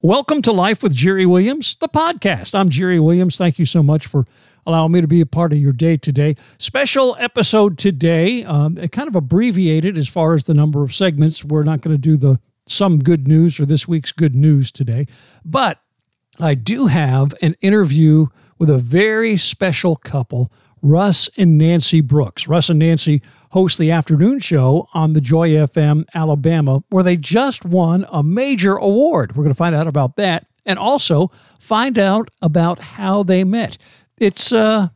Welcome to Life with Jerry Williams, the podcast. I'm Jerry Williams. Thank you so much for allowing me to be a part of your day today. Special episode today, um, kind of abbreviated as far as the number of segments. We're not going to do the some good news or this week's good news today, but I do have an interview with a very special couple, Russ and Nancy Brooks. Russ and Nancy host the afternoon show on the Joy FM Alabama, where they just won a major award. We're going to find out about that and also find out about how they met. It's, uh,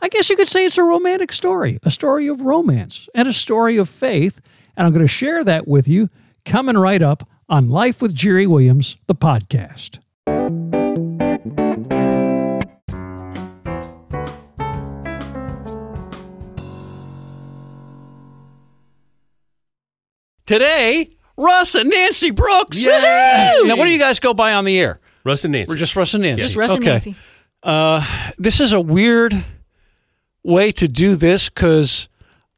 I guess you could say it's a romantic story, a story of romance and a story of faith. And I'm going to share that with you coming right up on Life with Jerry Williams, the podcast. Today, Russ and Nancy Brooks. Yay! Now, what do you guys go by on the air? Russ and Nancy. We're just Russ and Nancy. Just Russ and. Nancy. Uh, this is a weird way to do this because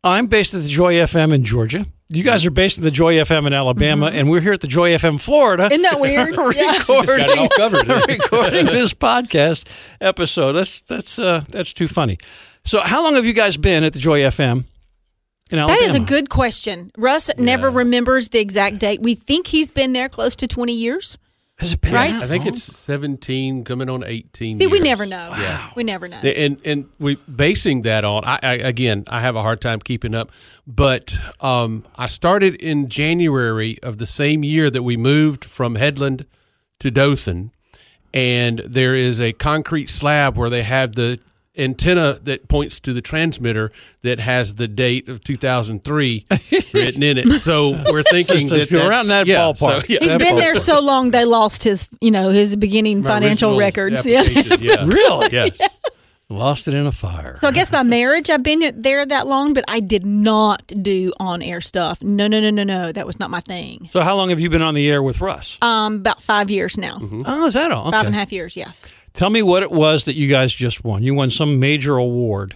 I'm based at the Joy FM in Georgia. You guys are based at the Joy FM in Alabama, and we're here at the Joy FM Florida. Isn't that weird? Yeah. Just got covered. recording this podcast episode. That's that's uh, that's too funny. So, how long have you guys been at the Joy FM in Alabama? That is a good question. Russ never remembers the exact date. We think he's been there close to 20 years. Has it been Right? I think it's 17 coming on 18 See, we never know. Yeah. We never know. And and we basing that on I, I again I have a hard time keeping up, but um, I started in January of the same year that we moved from Headland to Dothan, and there is a concrete slab where they have the antenna that points to the transmitter that has the date of 2003 written in it. So we're thinking So that you're around that's- that yeah, ballpark. so, yeah, He's that been there so long they lost his, you know, his beginning My financial records. Yeah. application, yeah. Really? Yes. Lost it in a fire. So I guess by marriage I've been there that long, but I did not do on air stuff. No, no, no, no, no. That was not my thing. So, how long have you been on the air with Russ? Um, about five years now. Oh, is that all? Five Okay. and a half years, yes. Tell me what it was that you guys just won. You won some major award,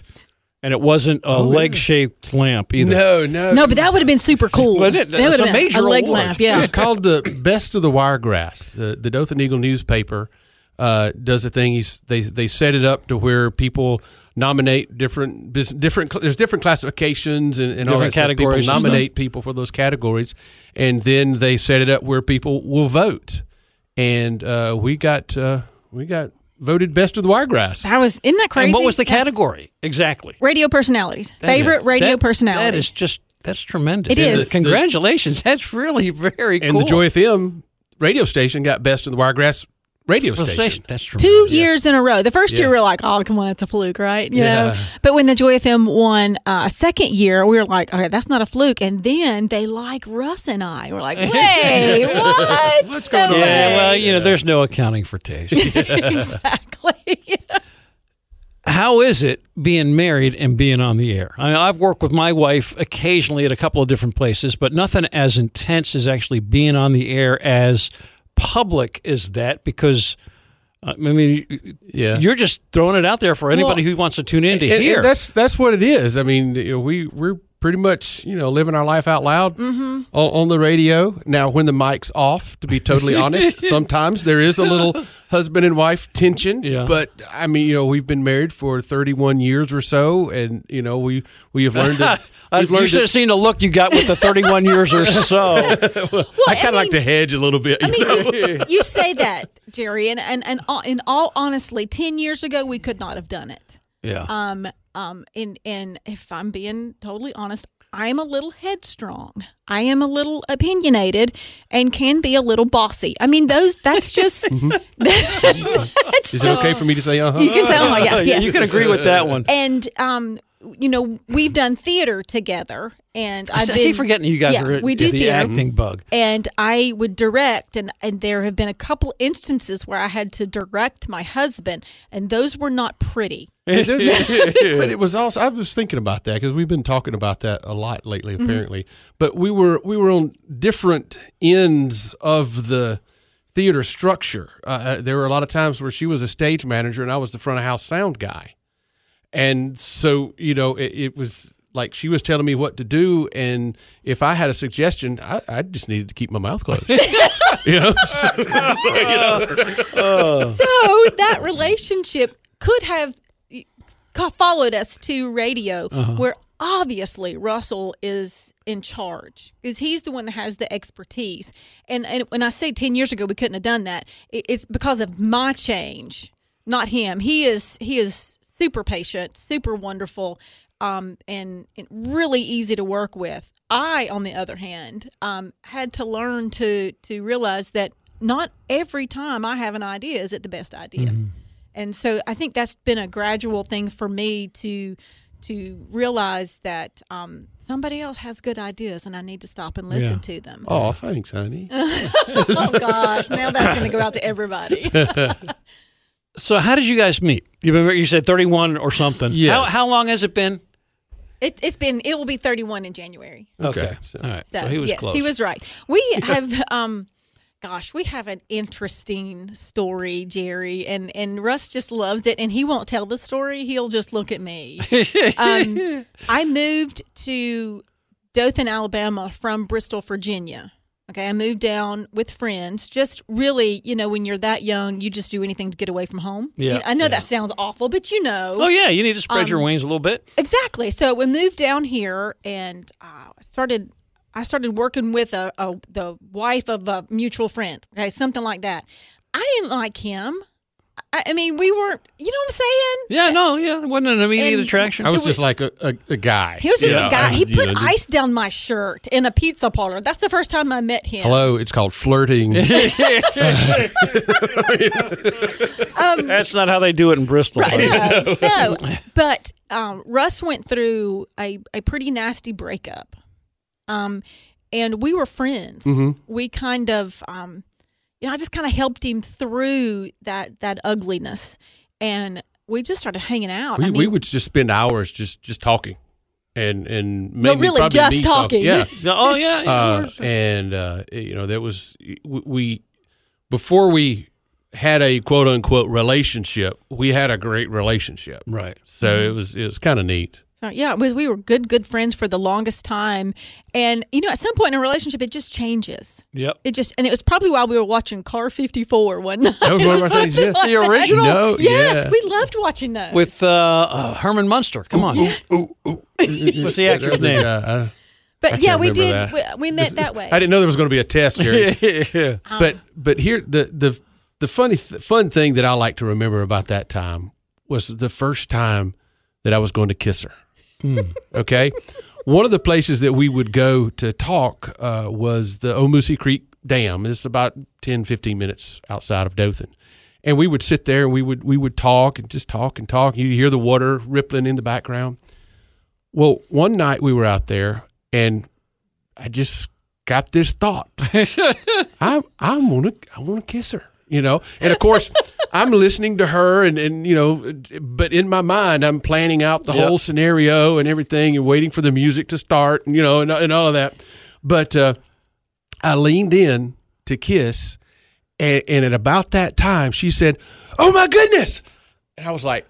and it wasn't a leg shaped lamp either. No, no. No, but that would have been super cool. Wasn't it? That That's would have been major a leg award. lamp, yeah. It's called the Best of the Wiregrass. The, the Dothan Eagle newspaper uh, does a thing. He's, they they set it up to where people nominate different different. There's different classifications and, and all Different that stuff. People categories nominate people for those categories, and then they set it up where people will vote. And uh, we got uh, we got voted Best of the Wiregrass. I was, isn't that crazy? And what was the Yes. category exactly? Radio personalities. That is- Favorite radio that- personality. That is just that's tremendous. It And is. the- Congratulations. That's really very And cool. the Joy FM radio station got Best of the Wiregrass radio Well, station. That's true. Two tremendous. years in a row. The first year we were like, "Oh, come on, it's a fluke, right?" You know. Yeah. But when the Joy FM won uh, a second year, we were like, "Okay, that's not a fluke." And then they like Russ and I. We're like, "Wait, what? What's going No on? Yeah, well, you know, there's no accounting for taste. exactly." How is it being married and being on the air? I mean, I've worked with my wife occasionally at a couple of different places, but nothing as intense as actually being on the air as public is that because. uh, I mean, Yeah. you're just throwing it out there for anybody Well, who wants to tune in to And- and hear. that's that's what it is. I mean, you know, we we're pretty much you know living our life out loud Mm-hmm. on, on the radio. Now, when the mic's off, to be totally honest, sometimes there is a little husband and wife tension. Yeah. But I mean, you know, we've been married for thirty one years or so, and you know, we we have learned to. Uh, you learned should have seen the look you got with the 31 years or so. I kind of like to hedge a little bit. I you mean, you say that, Jerry, and and and all- in all honestly, ten years ago we could not have done it. Yeah. Um, um, and and if I'm being totally honest, I am a little headstrong. I am a little opinionated and can be a little bossy. I mean, those. That's just. that's Is it just. okay for me to say uh huh? You can say, Oh, yes, yes. You can agree with that one. and um, you know, we've done theater together, and I I've keep been forgetting you guys yeah, are we do the theater. acting bug. and I would direct, and, and there have been a couple instances where I had to direct my husband, and those were not pretty. but it was also I was thinking about that because we've been talking about that a lot lately, Mm-hmm. apparently. But we were we were on different ends of the theater structure. Uh, Uh, there were a lot of times where she was a stage manager and I was the front of house sound guy, and so you know it, it was like she was telling me what to do, and if I had a suggestion, I, I just needed to keep my mouth closed. you know, so that relationship could have followed us to radio, uh-huh. where obviously Russell is in charge because he's the one that has the expertise. And and when I say ten years ago we couldn't have done that, it's because of my change, not him. He is he is super patient, super wonderful, um, and, and really easy to work with. I, on the other hand, um, had to learn to to realize that not every time I have an idea is it the best idea. And so I think that's been a gradual thing for me to to realize that um, somebody else has good ideas and I need to stop and listen to them. oh, thanks, honey. oh gosh, now that's going to go out to everybody. So how did you guys meet? You remember you said 31 or something. Yeah. How, how long has it been? it, it's been it will be 31 in January. Okay, so- All right. So, So, he was yes, close. he was right. We have um gosh, we have an interesting story, Jerry, and and Russ just loves it and he won't tell the story. He'll just look at me. um, I moved to Dothan, Alabama from Bristol, Virginia. Okay, I moved down with friends. Just really, you know, when you're that young, you just do anything to get away from home. Yeah, You- I know that sounds awful, but you know. Oh yeah, you need to spread your Um, wings a little bit. Exactly. So we moved down here, and uh, started. I started working with a, a the wife of a mutual friend. Okay, something like that. I didn't like him. I, I mean, we weren't. You know what I'm saying? Yeah, no, yeah, it wasn't an immediate and- attraction. I was was- just like a, a, a guy. He was just you know, a guy. I- He you put know, just- ice down my shirt in a pizza parlor. That's the first time I met him. Hello, it's called flirting. That's not how they do it in Bristol. buddy. Right, no, no. But um, Russ went through a, a pretty nasty breakup. Um, and we were friends. Mm-hmm. We kind of, um, you know, I just kind of helped him through that that ugliness, and we just started hanging out. we, I mean, we would just spend hours just just talking, and and No, really, just me talking. Yeah, Oh yeah, yeah, uh, and uh, you know that was we, we before we had a quote unquote relationship. We had a great relationship, right. so Mm-hmm. it was it was kind of neat. So, yeah, it was, we were good, good friends for the longest time, and you know, at some point in a relationship, it just changes. Yep. It just, and it was probably while we were watching Car 54 one night. That was one of our things. Yeah. The original No, Yes, yeah. we loved watching those. with uh, uh, Herman Munster. Come on. What's the actor's name? Uh, but I yeah, we did. that. We, we met that way. I didn't know there was going to be a test here. yeah. but but here the the the funny th- fun thing that I like to remember about that time was the first time that I was going to kiss her. Okay, one of the places that we would go to talk uh, was the Omussee Creek Dam. It's about 10, 15 minutes outside of Dothan. And we would sit there and we would we would talk and just talk and talk. You hear the water rippling in the background. Well, one night we were out there and I just got this thought. I I want to I want to kiss her, you know. And of course, I'm listening to her, and and you know, but in my mind, I'm planning out the Yep. whole scenario and everything, and waiting for the music to start, and you know, and, and all of that. But uh, I leaned in to kiss, and, and at about that time, she said, "Oh my goodness!" And I was like.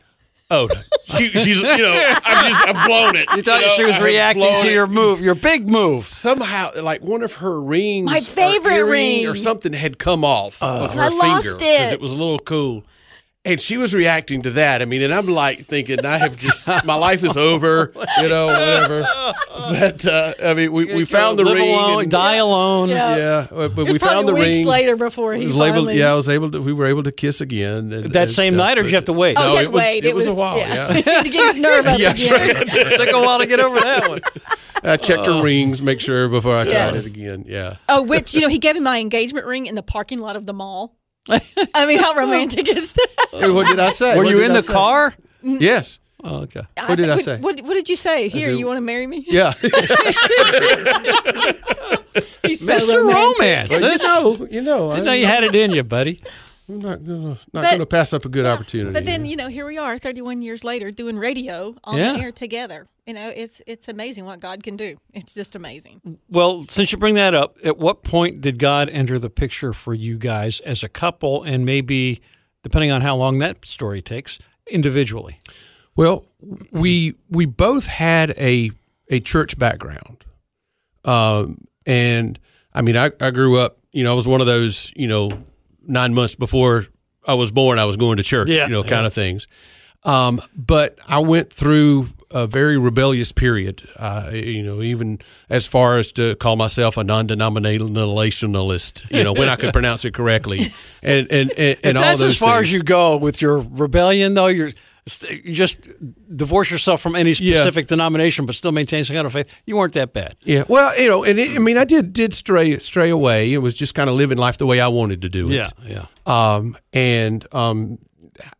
Oh, she, she's you know I'm just I've blown it. You thought know, she was I've reacting to your move, your big move. somehow like one of her rings My favorite earring or ring. something had come off uh. of her I lost finger it. it was a little cool and she was reacting to that i mean and i'm like thinking i have just my life is over you know whatever but uh, i mean we, we found the Live ring alone, and- die alone. Yeah. yeah but it we found the weeks ring later before he was labeled, finally. yeah, I was able to. We were able to kiss again. and- That and same stuff, night, or did you have to wait? Oh, No, he had it was- wait. it was a while, yeah. he had to get his nerve up Yeah, again. right. it took a while to get over that one. I checked her rings, make sure before I tried Yes. it again. Yeah. Oh, which you know, he gave me my engagement ring in the parking lot of the mall. I mean, how romantic is that? What did I say? Were What you in I the say? car? Mm. Yes. Oh, okay. What did I say? What, what did you say? Here, said- you want to marry me? Yeah. He's so Mr. romantic. Romance. Well, you know, you know, Didn't I, know you had it in you, buddy. I'm not gonna not But- gonna pass up a good opportunity. But then you know, here we are, 31 years later, doing radio on Yeah. the air together. You know, it's it's amazing what God can do. It's just amazing. Well, since you bring that up, at what point did God enter the picture for you guys as a couple, and maybe, depending on how long that story takes, individually? well, we we both had a a church background, um, and I mean, I, I grew up. You know, I was one of those. You know, nine months before I was born, I was going to church. Yeah, you know, yeah. kind of things. Um, but I went through a very rebellious period. Uh, you know, even as far as to call myself a non-denominationalist. You know, when I could pronounce it correctly, and and and, and all that's as far things. as you go with your rebellion, though, you're you just divorce yourself from any Yeah. specific denomination, but still maintain some kind of faith. You weren't that bad. Yeah, well, you know, and it, I mean, I did did stray stray away. It was just kind of living life the way I wanted to do it. Yeah, yeah. Um, and um,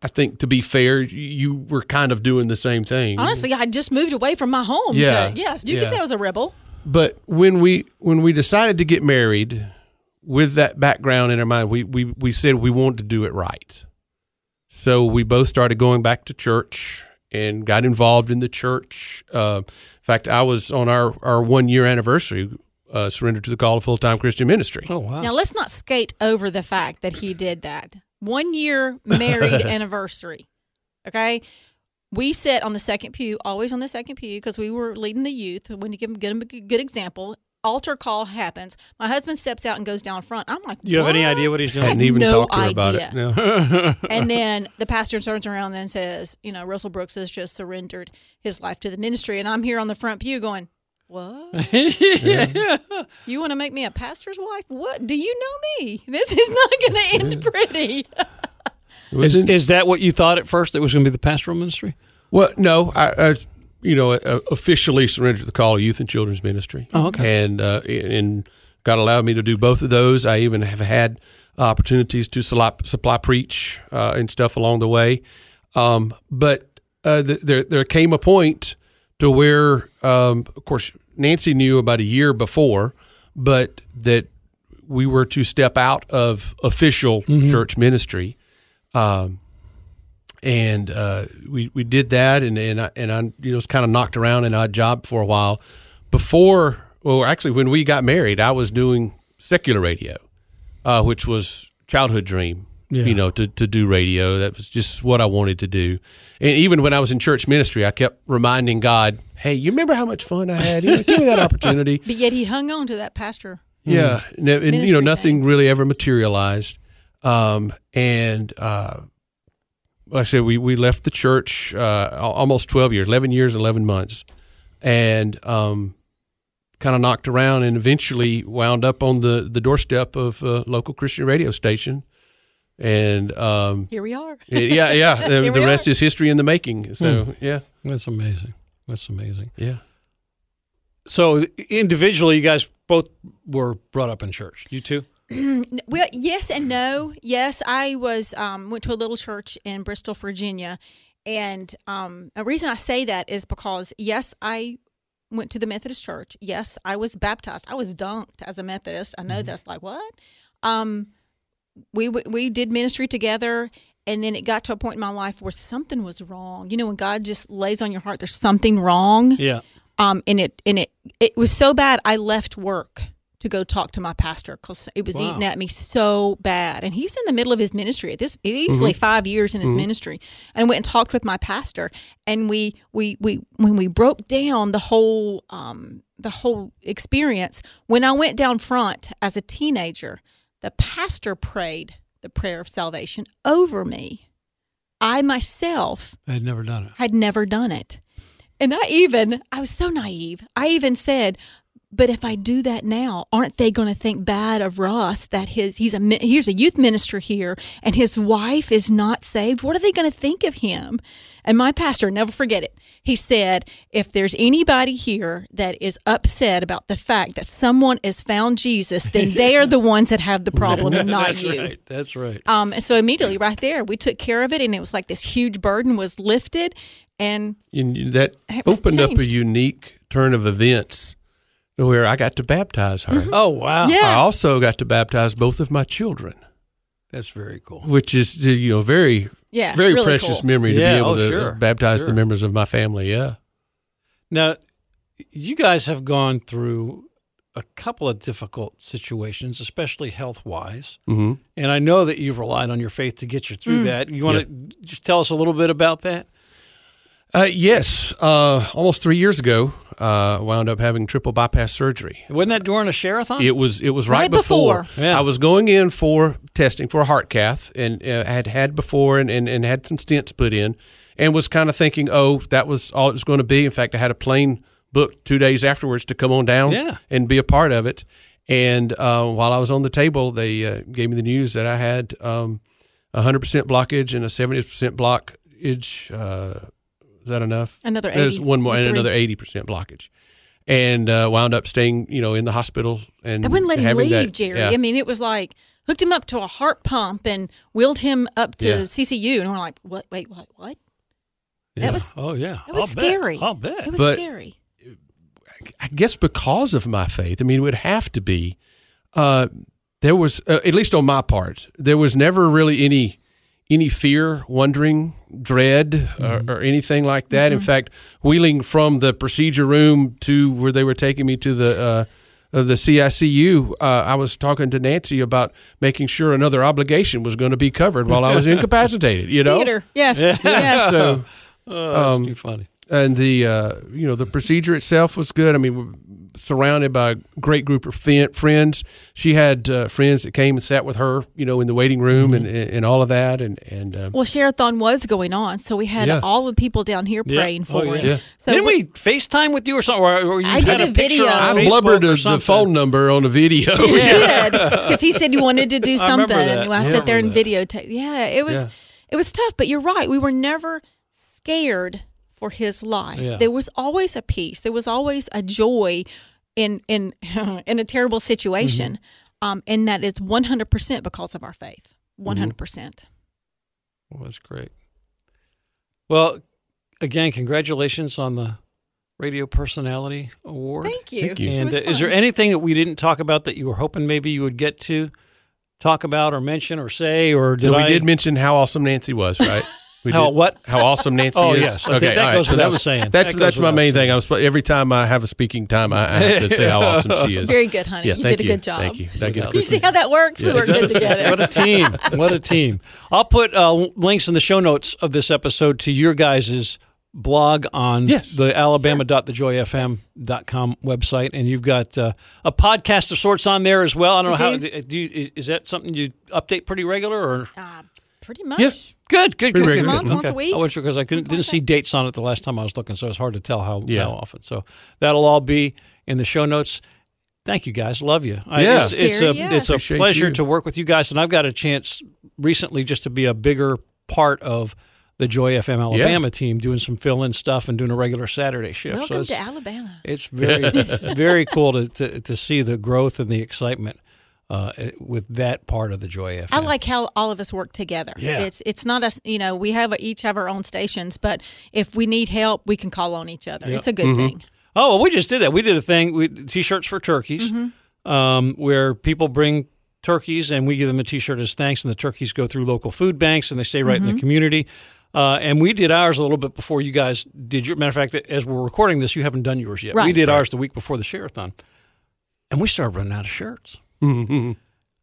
I think to be fair, you were kind of doing the same thing. Honestly, I just moved away from my home. Yeah. To, yes, you Yeah. can say I was a rebel. But when we when we decided to get married, with that background in our mind, we we we said we wanted to do it right. So we both started going back to church and got involved in the church. Uh, in fact, I was on our our one year anniversary. Uh, surrendered to the call of full time Christian ministry. Oh wow. Now, let's not skate over the fact that he did that. One year married anniversary. Okay. We sit on the second pew, always on the second pew, because we were leading the youth. When you give them, give them a good example, altar call happens. My husband steps out and goes down front. I'm like, you have any idea what he's doing? Hadn't even no talked to her about it. idea. No. and then the pastor turns around and says, you know, Russell Brooks has just surrendered his life to the ministry. And I'm here on the front pew going, what? You want to make me a pastor's wife? What? Do you know me? This is not going to end pretty. Is, is that what you thought at first? It was going to be the pastoral ministry? Well, no, I, I you know, uh, officially surrendered the call of youth and children's ministry. Oh, okay. And uh, and God allowed me to do both of those. I even have had opportunities to supply, supply preach uh, and stuff along the way. Um, but uh, th- there there came a point to where, um, of course, Nancy knew about a year before, but that we were to step out of official church ministry. Um, and uh, we we did that, and and I, and I you know was kind of knocked around in odd job for a while. Before, well, actually, when we got married, I was doing secular radio, uh, which was childhood dream. Yeah. You know, to to do radio, that was just what I wanted to do. And even when I was in church ministry, I kept reminding God, "Hey, you remember how much fun I had? You know, give me that opportunity." But yet he hung on to that pastor. Yeah, and, and, you know, Ministry nothing really ever materialized. Um, and uh, like I said, we we left the church uh, almost twelve years, eleven years, eleven months, and um, kind of knocked around, and eventually wound up on the the doorstep of a local Christian radio station. And um, Here we are. yeah, yeah, the, the rest are. is history in the making. So yeah, That's amazing. That's amazing. yeah. So individually, you guys both were brought up in church. You too? Well, yes and no. Yes, I was um, went to a little church in Bristol, Virginia, and um, a reason I say that is because yes, I went to the Methodist church. Yes, I was baptized. I was dunked as a Methodist. I know that's like what. Um, we we did ministry together, and then it got to a point in my life where something was wrong. You know, when God just lays on your heart, there's something wrong Yeah. um and it and it it was so bad i left work to go talk to my pastor because it was Wow. eating at me so bad and he's in the middle of his ministry at this easily five years in his ministry and I went and talked with my pastor and we we we when we broke down the whole um the whole experience when i went down front as a teenager the pastor prayed the prayer of salvation over me i myself I had never done it. had never done it. And I even, I was so naive. I even said, but if I do that now, aren't they going to think bad of Russ that his he's a here's a youth minister here and his wife is not saved? What are they going to think of him? And my pastor, never forget it. He said, if there's anybody here that is upset about the fact that someone has found Jesus, then they are the ones that have the problem and not you. That's you. right. That's right. Um, so immediately right there, we took care of it, and it was like this huge burden was lifted, and And that opened up a unique turn of events where I got to baptize her. Oh wow. Yeah. I also got to baptize both of my children, That's very cool. which is you know very yeah, very really precious cool. memory to Yeah, be able oh, to sure, baptize sure. the members of my family. Yeah. Now, you guys have gone through a couple of difficult situations, especially health wise. hmm And I know that you've relied on your faith to get you through that. You want to just tell us a little bit about that? Uh, yes. Uh, almost three years ago, uh, wound up having triple bypass surgery. Wasn't that during a share-a-thon? It was it was right, Right before. Yeah. I was going in for testing for a heart cath, and uh, had had before, and, and and had some stents put in, and was kind of thinking, oh, that was all it was going to be. In fact, I had a plane booked two days afterwards to come on down Yeah. and be a part of it. And uh, while I was on the table, they uh, gave me the news that I had um, 100% blockage and a 70% blockage. Uh, is that enough? Another 80, There's one more, and three. another 80% blockage. And uh, wound up staying, you know, in the hospital and They wouldn't let him leave, that- Jerry. yeah. I mean, it was like hooked him up to a heart pump and wheeled him up to Yeah. CCU, and we're like, what? Wait, what? What? Yeah. That was oh yeah. that was I'll scary. Bet. I'll bet. it was But- scary. I guess because of my faith, I mean, it would have to be. Uh, there was, uh, at least on my part, there was never really any any fear, wondering, dread, or, or anything like that. In fact, wheeling from the procedure room to where they were taking me to the. Uh, uh, the CICU, uh, I was talking to Nancy about making sure another obligation was going to be covered while I was incapacitated. You know, Theater. Yes. Yes. so oh, that's um, too funny. and the uh, you know the procedure itself was good. I mean, we're surrounded by a great group of friends. She had uh, friends that came and sat with her, you know, in the waiting room and, and all of that, and and uh, Well, Share-a-thon was going on, so we had Yeah. all the people down here praying Oh, for yeah. him. Yeah. So Didn't we FaceTime with you or something? Or, or you I had did a, a video. I Facebook blubbered or the, the phone number on the video. You did because he said he wanted to do something, that. and I I sat there and remember videotape. Yeah, it was Yeah. it was tough, but you're right. We were never scared for his life. Yeah. There was always a peace. There was always a joy in in in a terrible situation, Mm-hmm. um, and that is 100 percent because of our faith. Mm-hmm. 100 percent. Well, that's great. Well, again, congratulations on the Radio Personality Award. Thank you. Thank you. And uh, is there anything that we didn't talk about that you were hoping maybe you would get to talk about or mention or say or did so we I, did mention how awesome Nancy was, right? We How did. what? How awesome Nancy Oh, is. yes. I think that all right. goes So without that was saying. That's That that's my main saying. thing. I was every time I have a speaking time, I, I have to say how awesome she is. Very good, honey. Yeah, you thank did a good job. Thank you. Thank you. You see how that works? We work good together. what a team. What a team. I'll put uh, links in the show notes of this episode to your guys' blog on Yes. the alabama.thejoyfm.com website. And you've got uh, a podcast of sorts on there as well. I don't We know how, do. do you, is, is that something you update pretty regular or? Uh, pretty much. Yes. Good, good, good. Pretty good, regular. good. Once a week. I was because I couldn't, didn't see dates on it the last time I was looking, so it's hard to tell how, Yeah. how often. So that'll all be in the show notes. Thank you guys. Love you. I- Yeah. it's, it's a yes. it's a Appreciate pleasure you. to work with you guys, and I've got a chance recently just to be a bigger part of the Joy FM Alabama team, doing some fill-in stuff and doing a regular Saturday shift. so Welcome it's, to Alabama. it's very very cool to, to to see the growth and the excitement uh, with that part of the Joy FM. I like how all of us work together. Yeah. It's it's not us, you know, we have each have our own stations, but if we need help, we can call on each other. It's a good thing. Oh, well, we just did that. We did a thing with t-shirts for turkeys, um, where people bring turkeys and we give them a t-shirt as thanks, and the turkeys go through local food banks and they stay right in the community. Uh, and we did ours a little bit before you guys did your. Matter of fact, as we're recording this, you haven't done yours yet. We did ours the week before the share-a-thon, and we started running out of shirts.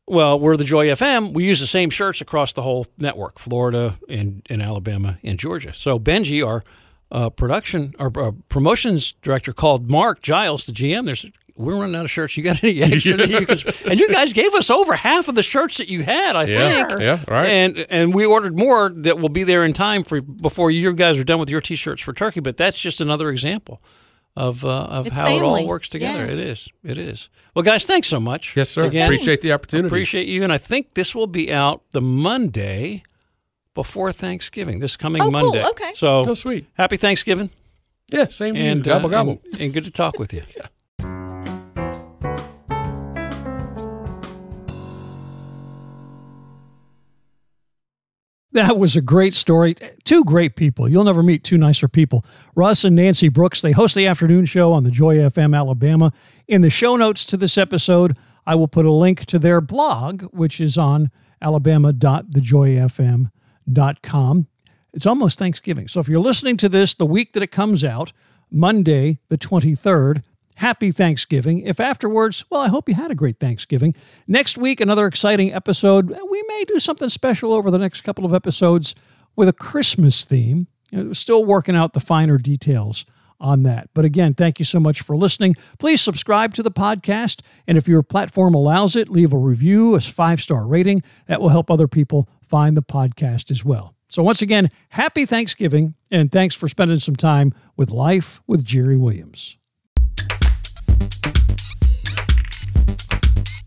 Well, we're the Joy FM. We use the same shirts across the whole network, Florida and, and Alabama and Georgia. So Benji, our uh, production or uh, promotions director, called Mark Giles, the GM. There's we're running out of shirts. You got any extra? that you could, and you guys gave us over half of the shirts that you had, I Yeah. think. Yeah. Right. And and we ordered more that will be there in time for before you guys are done with your t-shirts for turkey. But that's just another example of uh, of It's how it all works together. Yeah. It is. It is. Well, guys, thanks so much. yes, sir. Again, Appreciate the opportunity. Appreciate you. And I think this will be out the Monday before Thanksgiving, this coming Oh, cool. Monday. Okay. So Oh, sweet. happy Thanksgiving. Yeah. Same to you. And, Gobble uh, gobble. and, and good to talk with you. That was a great story. Two great people. You'll never meet two nicer people. Russ and Nancy Brooks, they host the afternoon show on the Joy FM Alabama. In the show notes to this episode, I will put a link to their blog, which is on alabama.thejoyfm.com. It's almost Thanksgiving. So if you're listening to this the week that it comes out, Monday, the 23rd, happy Thanksgiving. If afterwards, well, I hope you had a great Thanksgiving. Next week, another exciting episode. We may do something special over the next couple of episodes with a Christmas theme. You know, still working out the finer details on that. But again, thank you so much for listening. Please subscribe to the podcast. And if your platform allows it, leave a review, a five star rating. That will help other people find the podcast as well. So, once again, happy Thanksgiving and thanks for spending some time with Life with Jerry Williams. Thank you.